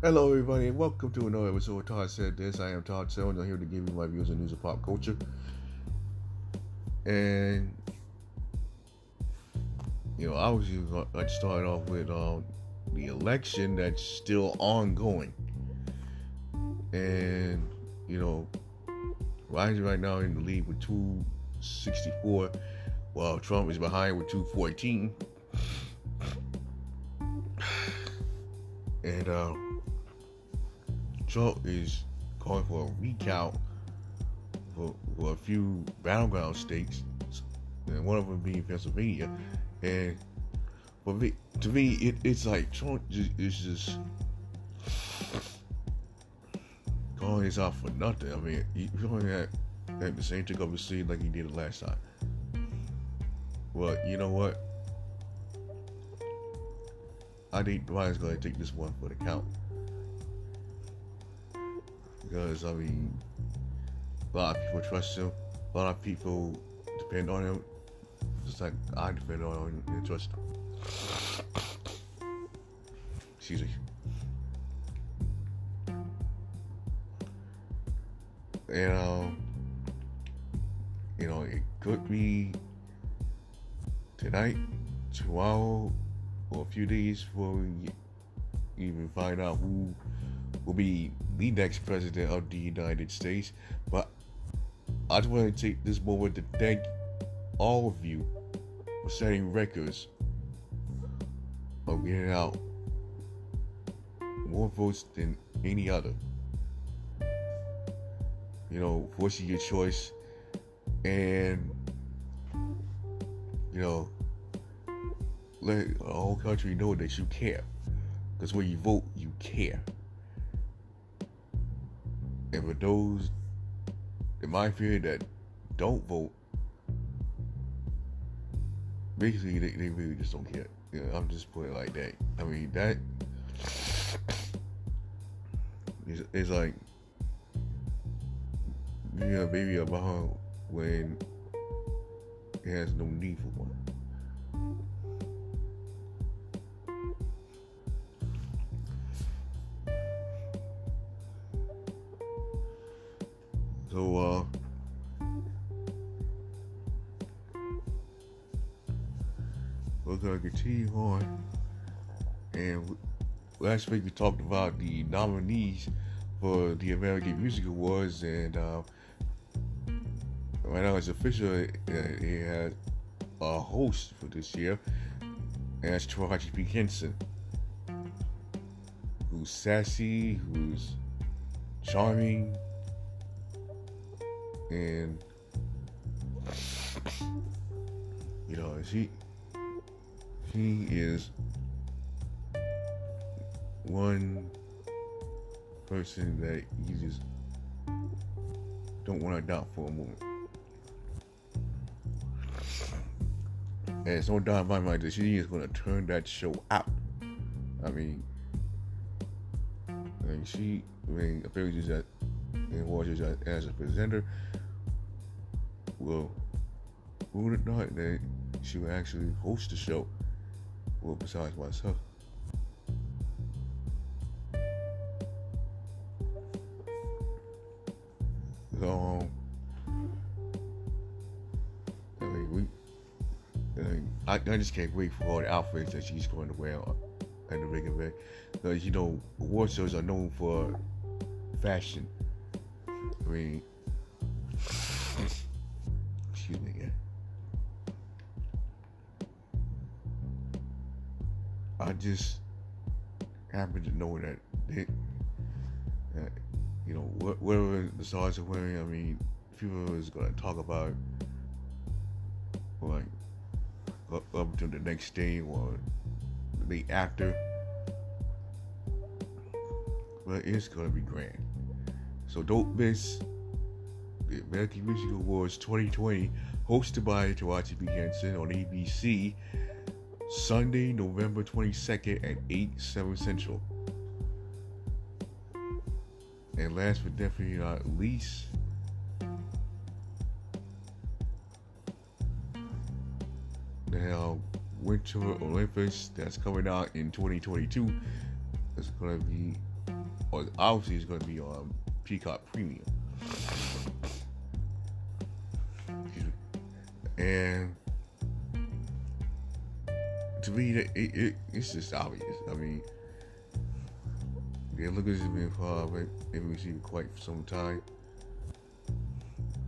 Hello, everybody, and welcome to another episode of Todd Said This. I am Todd Jones. I'm here to give you my views on news of pop culture. And, you know, I was going to start off with um, the election that's still ongoing. And, you know, Biden right now in the lead with 264, while Trump is behind with 214. And, uh, Trump is calling for a recount for, for a few battleground states, and one of them being Pennsylvania. And for me, to me, it, it's like Trump just, is just calling this out for nothing. I mean, he only had, had the same trick up his sleeve like he did the last time. Well, you know what? I think Biden's going to take this one for the count because I mean, a lot of people trust him. A lot of people depend on him, just like I depend on him and trust him. Excuse me. And um, you know, it could be tonight, tomorrow, or a few days before we even find out who will be the next president of the United States. But I just want to take this moment to thank all of you for setting records of getting out more votes than any other. You know, voicing your choice and you know let the whole country know that you care. Because when you vote, you care. And for those in my opinion that don't vote, basically they, they really just don't care. You know, I'm just putting it like that. I mean that is it's like being a baby about when it has no need for one. So, uh, we're gonna continue on. And last week we talked about the nominees for the American Music Awards, and uh, right now it's official. It, it has a host for this year, and that's Taraji P. Henson, who's sassy, who's charming, and you know she she is one person that you just don't want to doubt for a moment. And so doubt my mind that she is going to turn that show out. I mean, mean she, I mean, apparently that and watches as, as a presenter. Well, who would have thought that she would actually host the show? Well, besides myself. So, um, I mean, we, I, mean, I, I just can't wait for all the outfits that she's going to wear at the big event. Because, you know, award shows are known for fashion. I mean, I just happen to know that they, you know, whatever the stars are wearing, I mean, people is gonna talk about like up, to the next day or the day after. But it's gonna be grand. So don't miss the American Music Awards 2020, hosted by Taraji P. Henson on ABC, Sunday, November 22nd at 8, 7 Central. And last but definitely not least, now Winter Olympics that's coming out in 2022 is going to be Well, obviously, it's going to be on Peacock Premium. And to me, it, it, it's just obvious. I mean, yeah, look at this been for maybe we see quite some time.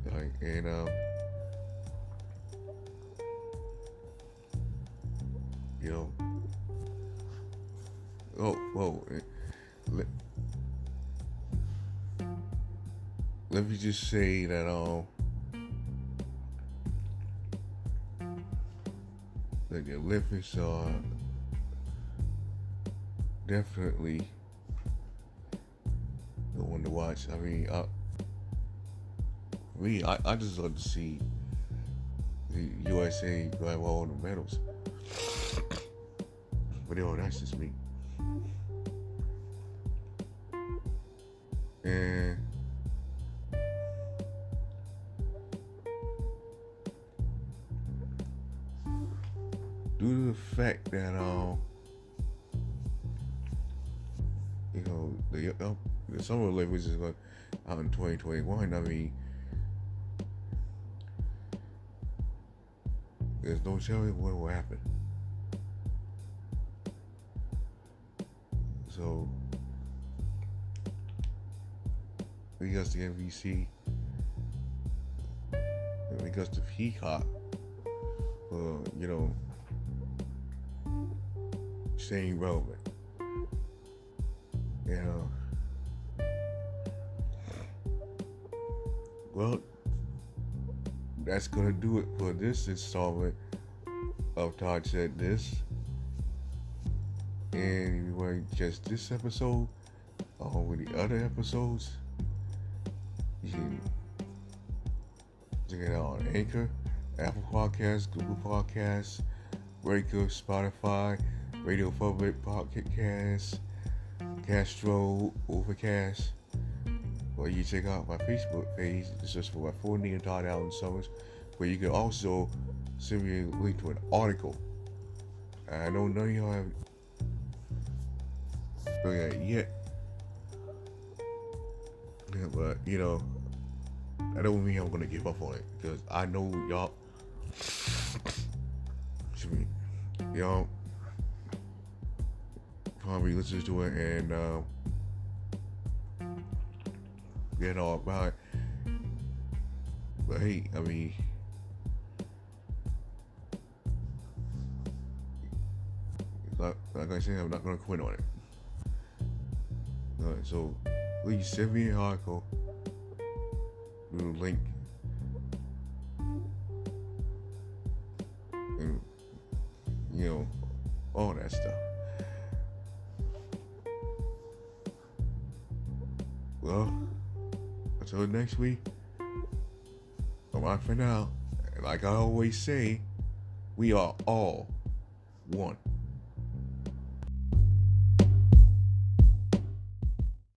Like, and um, you know, oh, whoa, eh, let, let me just say that um. That the Olympics are definitely the one to watch. I mean, I, me, I, I just love to see the USA grab all the medals. But yo, that's just me. And due to the fact that um you know the, uh, the summer Olympics is going out in 2021. I mean, there's no telling what will happen. So, because the NBC, because the Peacock, uh, you know, staying relevant. You know. Well, that's gonna do it for this installment of Todd Said This. And if you want just this episode, along with the other episodes, you can check it out on Anchor, Apple Podcasts, Google Podcasts, Breaker, Spotify, Radio Public, Pocket Cast, Castro, Overcast. Or you check out my Facebook page, it's just for my full name, Todd Allen Summers, where you can also send me a link to an article. I don't know none of y'all have looked at it yet. Yeah, but, you know, I don't mean I'm gonna give up on it because I know y'all. Excuse me, y'all probably listen to it and uh, get all about. But hey, I mean, like, I said, I'm not gonna quit on it. Alright, so please send me an article a link. And, you know, all that stuff. Well, until next week, bye for now. And like I always say, we are all one.